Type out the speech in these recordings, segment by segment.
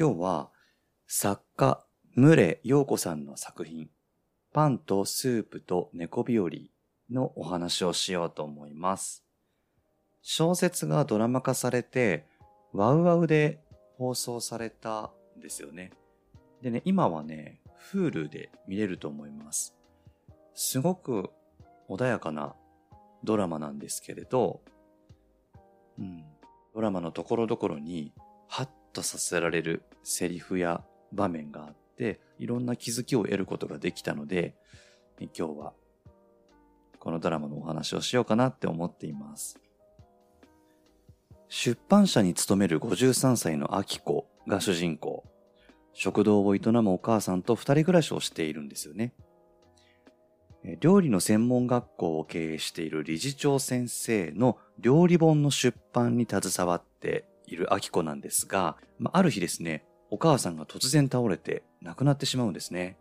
今日は作家、ムレ陽子さんの作品、パンとスープと猫日和のお話をしようと思います。小説がドラマ化されて、ワウワウで放送されたんですよね。でね、今はね、Hulu で見れると思います。すごく穏やかなドラマなんですけれど、うん、ドラマのところどころに、ハッとさせられるセリフや場面があって、いろんな気づきを得ることができたので、え今日はこのドラマのお話をしようかなって思っています。出版社に勤める53歳のアキコが主人公。食堂を営むお母さんと二人暮らしをしているんですよね。え料理の専門学校を経営している理事長先生の料理本の出版に携わっているアキコなんですが、まあ、ある日ですね、お母さんが突然倒れて亡くなってしまうんですね。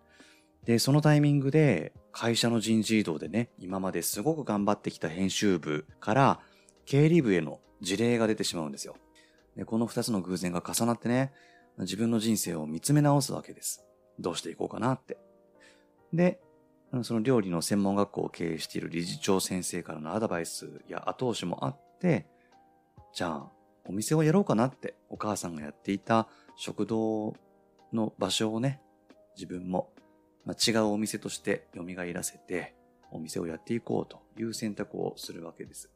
で、そのタイミングで会社の人事異動でね、今まですごく頑張ってきた編集部から経理部への事例が出てしまうんですよ。で、この二つの偶然が重なってね、自分の人生を見つめ直すわけです。どうしていこうかなって。で、その料理の専門学校を経営している理事長先生からのアドバイスや後押しもあって、じゃあ、お店をやろうかなってお母さんがやっていた食堂の場所をね、自分も、ま、違うお店として蘇らせて、お店をやっていこうという選択をするわけです。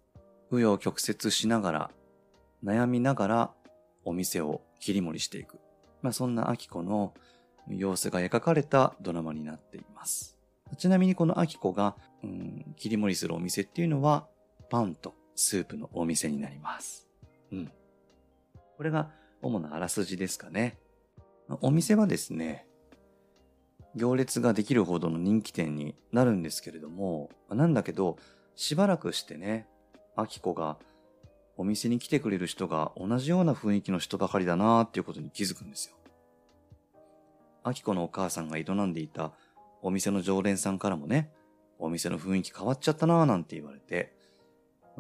紆余曲折しながら、悩みながらお店を切り盛りしていく。まあ、そんなアキコの様子が描かれたドラマになっています。ちなみにこのアキコが、うん、切り盛りするお店っていうのは、パンとスープのお店になります。うん。これが主なあらすじですかね。お店はですね、行列ができるほどの人気店になるんですけれども、なんだけど、しばらくしてね、アキコがお店に来てくれる人が同じような雰囲気の人ばかりだなーっていうことに気づくんですよ。アキコのお母さんが営んでいたお店の常連さんからもね、お店の雰囲気変わっちゃったなーなんて言われて、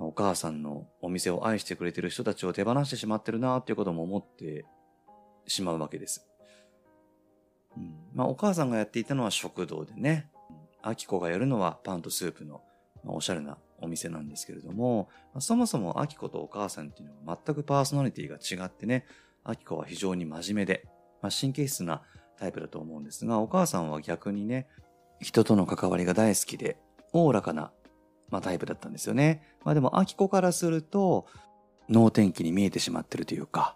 お母さんのお店を愛してくれてる人たちを手放してしまってるなっていうことも思ってしまうわけです。うん、まあお母さんがやっていたのは食堂でね、アキコがやるのはパンとスープの、まあ、おしゃれなお店なんですけれども、まあ、そもそもアキコとお母さんっていうのは全くパーソナリティが違ってね、アキコは非常に真面目で、まあ、神経質なタイプだと思うんですが、お母さんは逆にね、人との関わりが大好きで、おおらかな、まあ、タイプだったんですよね。まあでも、アキコからすると、脳天気に見えてしまってるというか、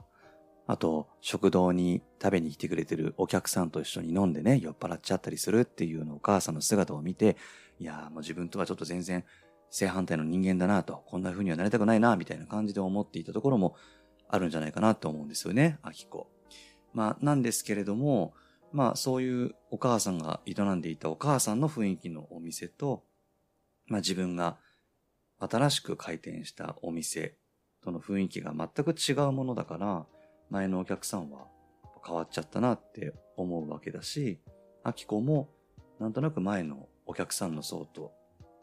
あと、食堂に食べに来てくれてるお客さんと一緒に飲んでね、酔っ払っちゃったりするっていうのをお母さんの姿を見て、いやーもう自分とはちょっと全然正反対の人間だなと、こんな風にはなりたくないな、みたいな感じで思っていたところもあるんじゃないかなと思うんですよね、アキコ。まあ、なんですけれども、まあ、そういうお母さんが営んでいたお母さんの雰囲気のお店と、まあ自分が新しく開店したお店との雰囲気が全く違うものだから、前のお客さんは変わっちゃったなって思うわけだし、アキコもなんとなく前のお客さんの層と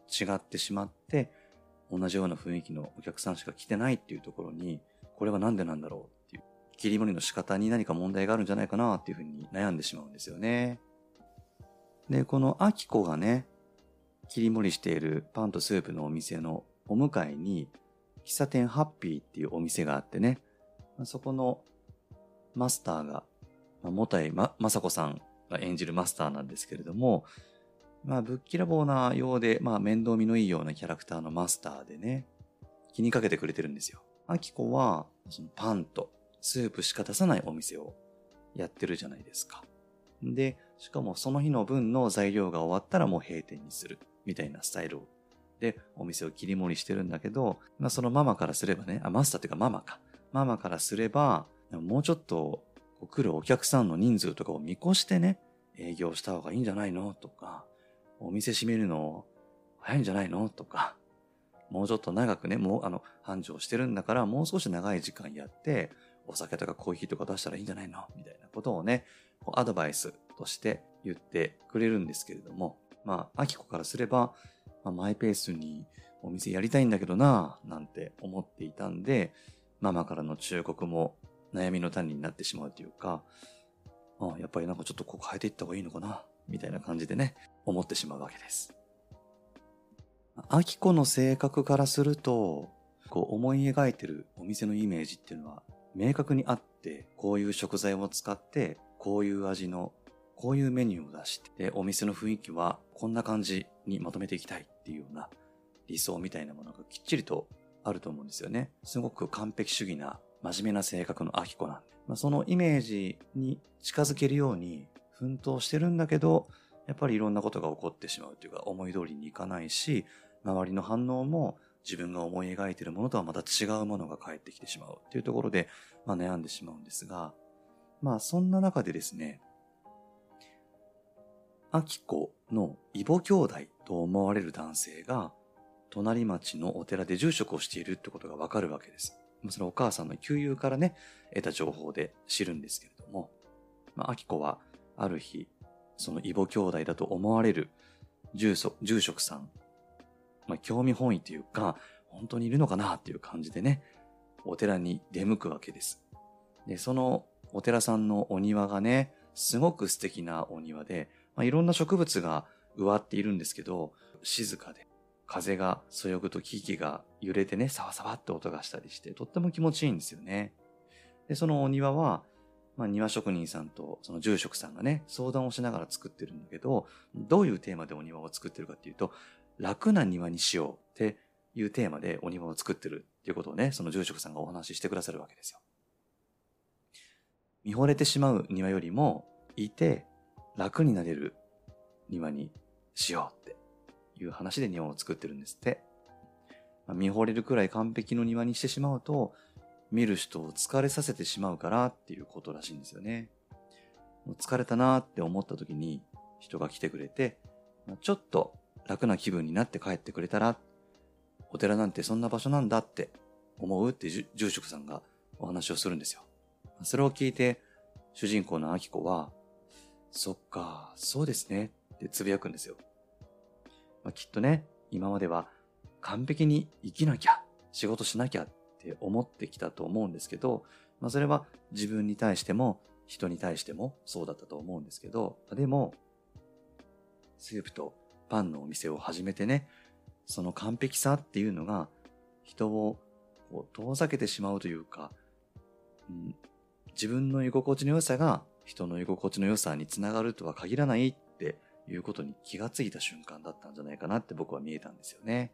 違ってしまって、同じような雰囲気のお客さんしか来てないっていうところに、これはなんでなんだろうっていう、切り盛りの仕方に何か問題があるんじゃないかなっていうふうに悩んでしまうんですよね。で、このアキコがね、切り盛りしているパンとスープのお店のお向かいに、喫茶店ハッピーっていうお店があってね、そこのマスターが、まあ、もたいま、まさこさんが演じるマスターなんですけれども、まあ、ぶっきらぼうなようで、まあ、面倒見のいいようなキャラクターのマスターでね、気にかけてくれてるんですよ。アキコは、そのパンとスープしか出さないお店をやってるじゃないですか。で、しかもその日の分の材料が終わったらもう閉店にする、みたいなスタイルでお店を切り盛りしてるんだけど、まあそのママからすればね、あ、マスターっていうかママか。ママからすれば、もうちょっと来るお客さんの人数とかを見越してね、営業した方がいいんじゃないのとか、お店閉めるの早いんじゃないのとか、もうちょっと長くね、もうあの、繁盛してるんだから、もう少し長い時間やって、お酒とかコーヒーとか出したらいいんじゃないのみたいなことをね、アドバイスとして言ってくれるんですけれども、まあ、アキコからすれば、まあ、マイペースにお店やりたいんだけどななんて思っていたんで、ママからの忠告も悩みの種になってしまうというか、ああやっぱりなんかちょっとここ変えていった方がいいのかなみたいな感じでね、思ってしまうわけです。アキコの性格からすると、こう思い描いてるお店のイメージっていうのは明確にあって、こういう食材を使って、こういう味の、こういうメニューを出して、お店の雰囲気はこんな感じにまとめていきたいっていうような理想みたいなものがきっちりとあると思うんですよね。すごく完璧主義な真面目な性格のアキコなんで。まあ、そのイメージに近づけるように奮闘してるんだけど、やっぱりいろんなことが起こってしまうというか思い通りにいかないし、周りの反応も自分が思い描いているものとはまた違うものが返ってきてしまうというところで、まあ、悩んでしまうんですが、まあそんな中でですね、アキコの異母兄弟と思われる男性が隣町のお寺で住職をしているってことがわかるわけです。それお母さんの旧友からね、得た情報で知るんですけれども、まあ、アキコはある日、その異母兄弟だと思われる住住職さん、まあ、興味本位というか、本当にいるのかなっていう感じでね、お寺に出向くわけです。で、そのお寺さんのお庭がね、すごく素敵なお庭で、まあ、いろんな植物が植わっているんですけど、静かで、風がそよぐと木々が揺れてね、サワサワって音がしたりして、とっても気持ちいいんですよね。で、そのお庭は、まあ、庭職人さんとその住職さんがね、相談をしながら作ってるんだけど、どういうテーマでお庭を作ってるかっていうと、楽な庭にしようっていうテーマでお庭を作ってるっていうことをね、その住職さんがお話ししてくださるわけですよ。見惚れてしまう庭よりも、いて楽になれる庭にしようっていう話で庭を作ってるんですって。まあ、見惚れるくらい完璧の庭にしてしまうと、見る人を疲れさせてしまうからっていうことらしいんですよね。疲れたなーって思った時に人が来てくれて、まあちょっと楽な気分になって帰ってくれたら、お寺なんてそんな場所なんだって思うって住職さんがお話をするんですよ。それを聞いて、主人公のアキコは、そっか、そうですねってつぶやくんですよ。まあ、きっとね、今までは完璧に生きなきゃ、仕事しなきゃって思ってきたと思うんですけど、まあ、それは自分に対しても人に対してもそうだったと思うんですけど、でも、スープとパンのお店を始めてね、その完璧さっていうのが人をこう遠ざけてしまうというか、うん、自分の居心地の良さが人の居心地の良さにつながるとは限らないっていうことに気がついた瞬間だったんじゃないかなって僕は見えたんですよね。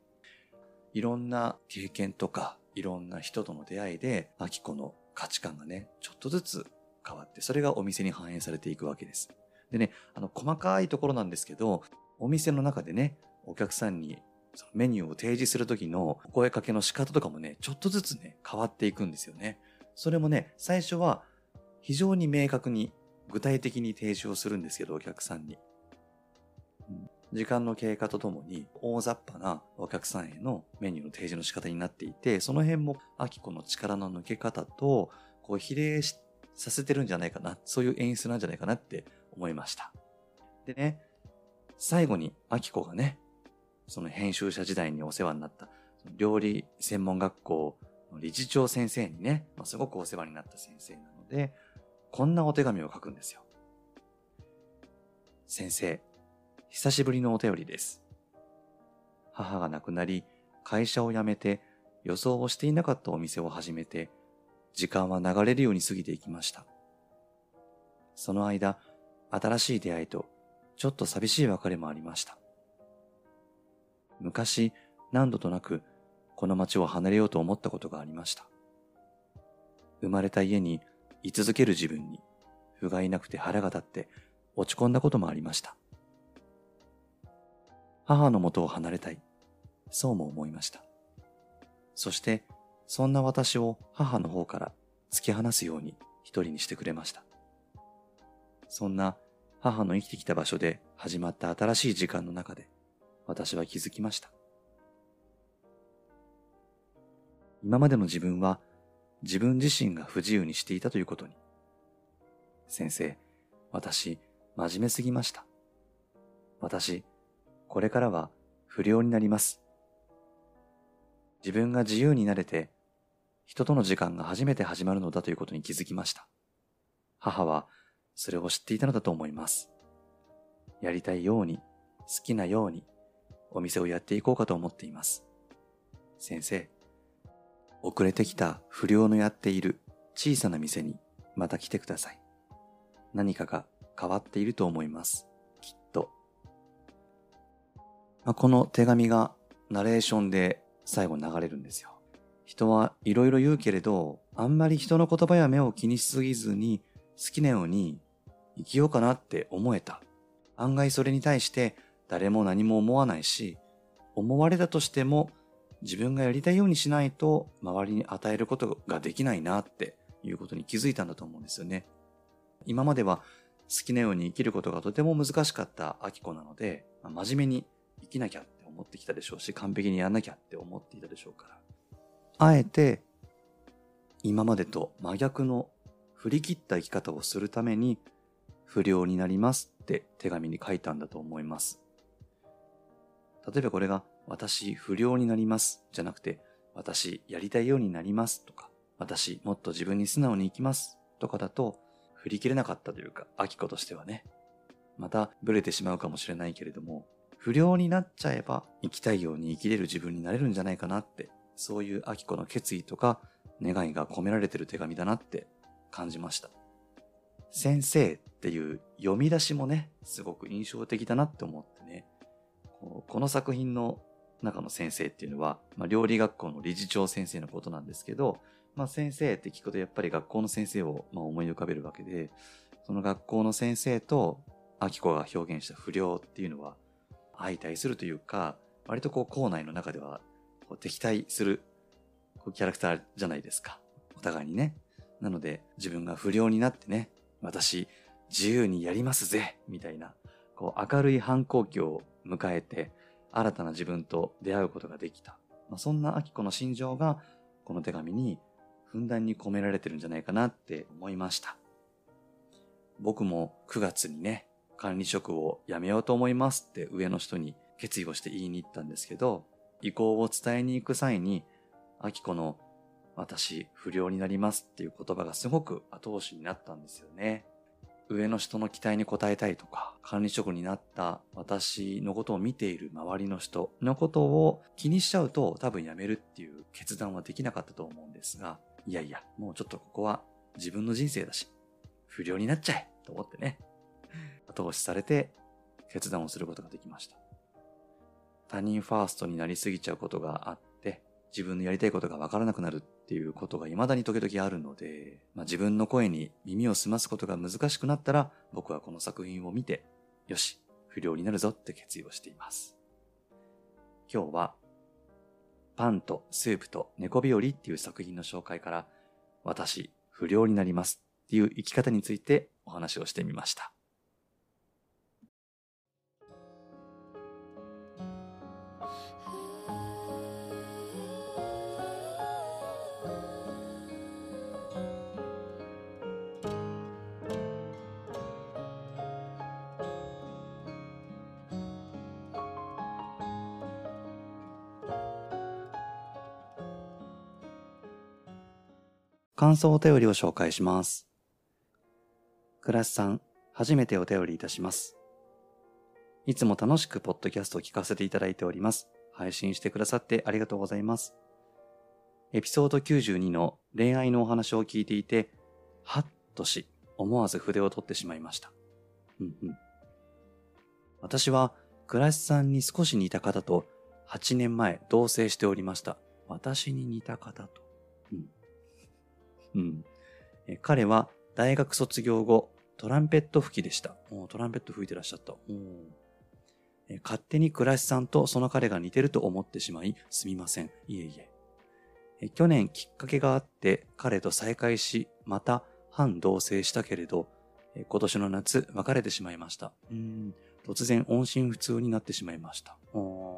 いろんな経験とか、いろんな人との出会いで、アキコの価値観がね、ちょっとずつ変わって、それがお店に反映されていくわけです。でね、あの、細かいところなんですけど、お店の中でね、お客さんにそのメニューを提示するときの声かけの仕方とかもね、ちょっとずつね、変わっていくんですよね。それもね、最初は非常に明確に具体的に提示をするんですけど、お客さんに。時間の経過とともに大雑把なお客さんへのメニューの提示の仕方になっていて、その辺もアキコの力の抜け方と、こう比例させてるんじゃないかな、そういう演出なんじゃないかなって思いました。でね、最後にアキコがね、その編集者時代にお世話になった料理専門学校の理事長先生にね、まあ、すごくお世話になった先生なので、こんなお手紙を書くんですよ。先生、久しぶりのお便りです。母が亡くなり、会社を辞めて、予想をしていなかったお店を始めて、時間は流れるように過ぎていきました。その間、新しい出会いと、ちょっと寂しい別れもありました。昔、何度となく、この街を離れようと思ったことがありました。生まれた家に居続ける自分に、不甲斐なくて腹が立って落ち込んだこともありました。母の元を離れたい。そうも思いました。そして、そんな私を母の方から突き放すように一人にしてくれました。そんな母の生きてきた場所で始まった新しい時間の中で私は気づきました。今までの自分は自分自身が不自由にしていたということに。先生、私、真面目すぎました。私、これからは不良になります。自分が自由になれて、人との時間が初めて始まるのだということに気づきました。母はそれを知っていたのだと思います。やりたいように、好きなように、お店をやっていこうかと思っています。先生、遅れてきた不良のやっている小さな店にまた来てください。何かが変わっていると思います。きっと。まあ、この手紙がナレーションで最後流れるんですよ。人はいろいろ言うけれど、あんまり人の言葉や目を気にしすぎずに好きなように生きようかなって思えた。案外それに対して誰も何も思わないし、思われたとしても自分がやりたいようにしないと周りに与えることができないなっていうことに気づいたんだと思うんですよね。今までは好きなように生きることがとても難しかったアキコなので、まあ真面目に生きなきゃって思ってきたでしょうし、完璧にやんなきゃって思っていたでしょうから。あえて今までと真逆の振り切った生き方をするために不良になりますって手紙に書いたんだと思います。例えばこれが私不良になりますじゃなくて私やりたいようになりますとか私もっと自分に素直に生きますとかだと振り切れなかったというか、アキコとしてはね。またブレてしまうかもしれないけれども、不良になっちゃえば生きたいように生きれる自分になれるんじゃないかなって、そういうアキコの決意とか願いが込められてる手紙だなって感じました。先生っていう読み出しもね、すごく印象的だなって思ってね。こうこの作品の中の先生っていうのは、まあ、料理学校の理事長先生のことなんですけど、まあ、先生って聞くとやっぱり学校の先生をまあ思い浮かべるわけで、その学校の先生とアキコが表現した不良っていうのは相対するというか、割とこう校内の中ではこう敵対するキャラクターじゃないですか。お互いにね。なので自分が不良になってね、私自由にやりますぜみたいな、こう明るい反抗期を迎えて新たな自分と出会うことができた。まあ、そんなアキコの心情がこの手紙にふんだんに込められてるんじゃないかなって思いました。僕も9月にね、管理職を辞めようと思いますって上の人に決意をして言いに行ったんですけど、意向を伝えに行く際に、アキコの私不良になりますっていう言葉がすごく後押しになったんですよね。上の人の期待に応えたいとか、管理職になった私のことを見ている周りの人のことを気にしちゃうと多分辞めるっていう決断はできなかったと思うんですが、いやいや、もうちょっとここは自分の人生だし、不良になっちゃえと思ってね、後押しされて決断をすることができました。他人ファーストになりすぎちゃうことがあって、自分のやりたいことがわからなくなるっていうことが未だに時々あるので、まあ、自分の声に耳を澄ますことが難しくなったら、僕はこの作品を見て、よし、不良になるぞって決意をしています。今日は、パンとスープと猫日和っていう作品の紹介から、私、不良になりますっていう生き方についてお話をしてみました。感想お便りを紹介します。クラスさん、初めてお便りいたします。いつも楽しくポッドキャストを聞かせていただいております。配信してくださってありがとうございます。エピソード92の恋愛のお話を聞いていて、はっとし、思わず筆を取ってしまいました。うんうん。私は、クラスさんに少し似た方と8年前同棲しておりました。私に似た方と。うん。彼は大学卒業後、トランペット吹きでした。おトランペット吹いてらっしゃった。おえ勝手に倉石さんとその彼が似てると思ってしまい、すみません。いえいえ。去年きっかけがあって彼と再会し、また反同棲したけれど、え今年の夏別れてしまいました。うん突然音信不通になってしまいました。おー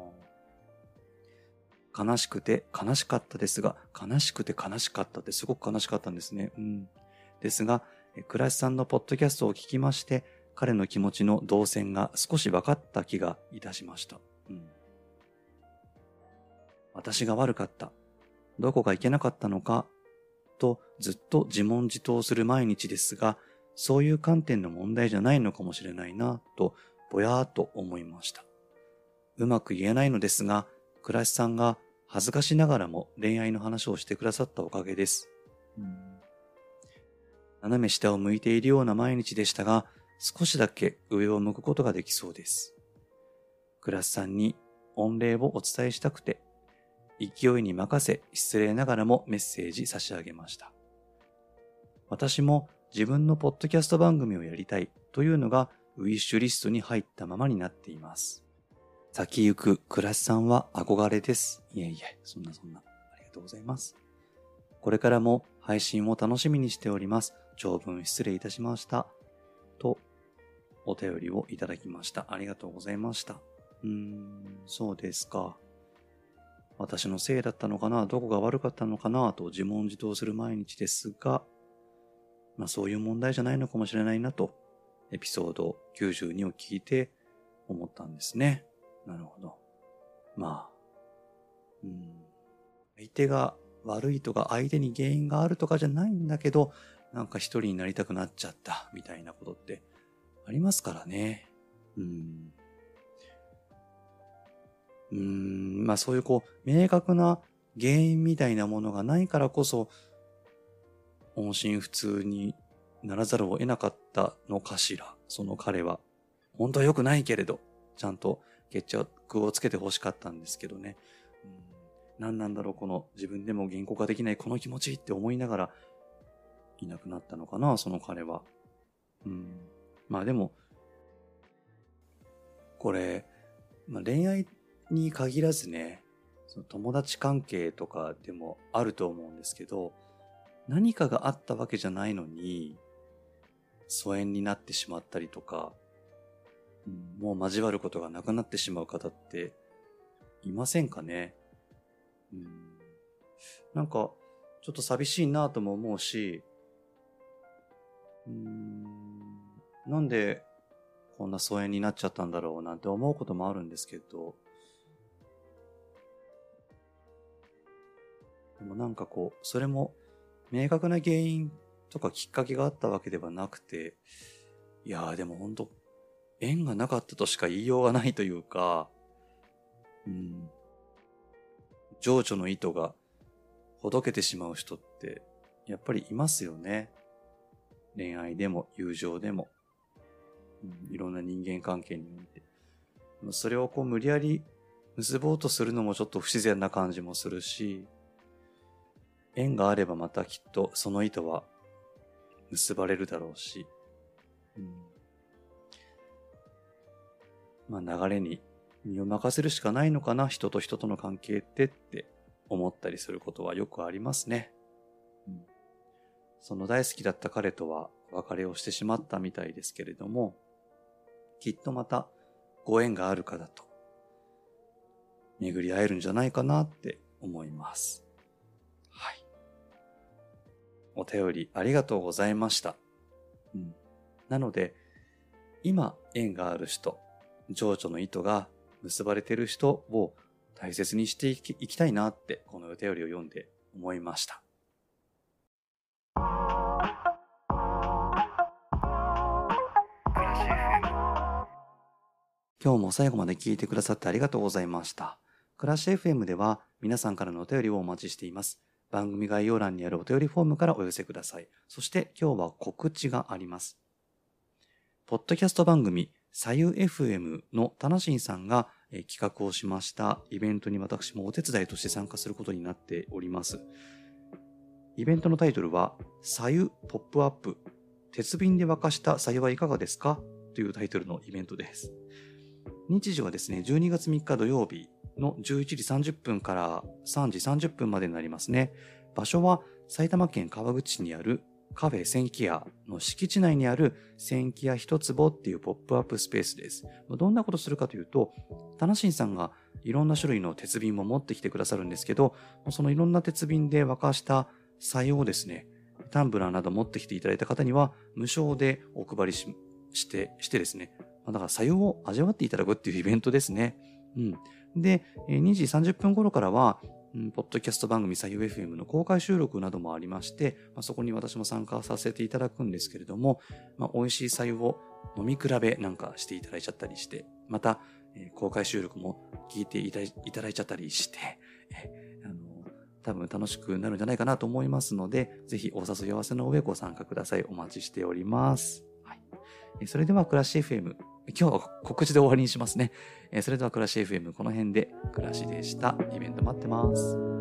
悲しくて悲しかったですが、悲しくて悲しかったってすごく悲しかったんですね。うん。ですが、え倉石さんのポッドキャストを聞きまして、彼の気持ちの動線が少し分かった気がいたしました。うん。私が悪かった。どこがいけなかったのか、とずっと自問自答する毎日ですが、そういう観点の問題じゃないのかもしれないな、とぼやーっと思いました。うまく言えないのですが、倉石さんが恥ずかしながらも恋愛の話をしてくださったおかげです。斜め下を向いているような毎日でしたが、少しだけ上を向くことができそうです。倉石さんに御礼をお伝えしたくて、勢いに任せ失礼ながらもメッセージ差し上げました。私も自分のポッドキャスト番組をやりたいというのがウィッシュリストに入ったままになっています。先行く倉石さんは憧れです。いえいえ、そんなそんな。ありがとうございます。これからも配信を楽しみにしております。長文失礼いたしました。と、お便りをいただきました。ありがとうございました。うーん、そうですか。私のせいだったのかな？どこが悪かったのかな？と自問自答する毎日ですが、まあそういう問題じゃないのかもしれないなと、エピソード92を聞いて思ったんですね。なるほど。まあ、うん。相手が悪いとか相手に原因があるとかじゃないんだけど、なんか一人になりたくなっちゃったみたいなことってありますからね。うん。うん、まあそういうこう、明確な原因みたいなものがないからこそ、音信不通にならざるを得なかったのかしら、その彼は。本当は良くないけれど、ちゃんと決着をつけて欲しかったんですけどね。うん、何なんだろう、この自分でも言語化できないこの気持ちって思いながら、いなくなったのかな、その彼は。うん。まあでも、これ、まあ、恋愛に限らずね、その友達関係とかでもあると思うんですけど、何かがあったわけじゃないのに、疎遠になってしまったりとか、もう交わることがなくなってしまう方って、いませんかね？うん。なんか、ちょっと寂しいなとも思うし、うん、なんでこんな疎遠になっちゃったんだろうなんて思うこともあるんですけど、でもなんかこう、それも明確な原因とかきっかけがあったわけではなくて、いやーでも本当縁がなかったとしか言いようがないというか、うん、情緒の糸がほどけてしまう人って、やっぱりいますよね。恋愛でも友情でも、うん。いろんな人間関係において。それをこう無理やり結ぼうとするのもちょっと不自然な感じもするし、縁があればまたきっとその糸は結ばれるだろうし、うん、まあ流れに身を任せるしかないのかな、人と人との関係ってって思ったりすることはよくありますね。うん、その大好きだった彼とは別れをしてしまったみたいですけれども、きっとまたご縁があるかだと、巡り会えるんじゃないかなって思います。はい。お便りありがとうございました。うん。なので、今縁がある人、情緒の糸が結ばれている人を大切にしていきたいなって、このお便りを読んで思いました。今日も最後まで聞いてくださってありがとうございました。クラッシュ FM では皆さんからのお便りをお待ちしています。番組概要欄にあるお便りフォームからお寄せください。そして今日は告知があります。ポッドキャスト番組、さゆ FM のタナシンさんがえ企画をしましたイベントに私もお手伝いとして参加することになっております。イベントのタイトルは、さゆポップアップ。鉄瓶で沸かしたさゆはいかがですか？というタイトルのイベントです。日時はですね、12月3日土曜日の11時30分から3時30分までになりますね。場所は埼玉県川口市にあるカフェ千キ屋の敷地内にある千キ屋一坪っていうポップアップスペースです。どんなことするかというと、タナシンさんがいろんな種類の鉄瓶も持ってきてくださるんですけど、そのいろんな鉄瓶で沸かした採用をですね、タンブラーなど持ってきていただいた方には無償でお配りしして、してですね、だから採用を味わっていただくっていうイベントですね。うん。で、2時30分頃からは、ポッドキャスト番組採用 FM の公開収録などもありまして、まあ、そこに私も参加させていただくんですけれども、まあ、美味しい採用を飲み比べなんかしていただいちゃったりして、また、えー公開収録も聞いていただいいただいちゃったりして、えーあの多分楽しくなるんじゃないかなと思いますので、ぜひお誘い合わせの上ご参加ください。お待ちしております。えそれでは、暮らし FM。今日は告知で終わりにしますね。えそれでは、暮らし FM この辺で、暮らしでした。イベント待ってます。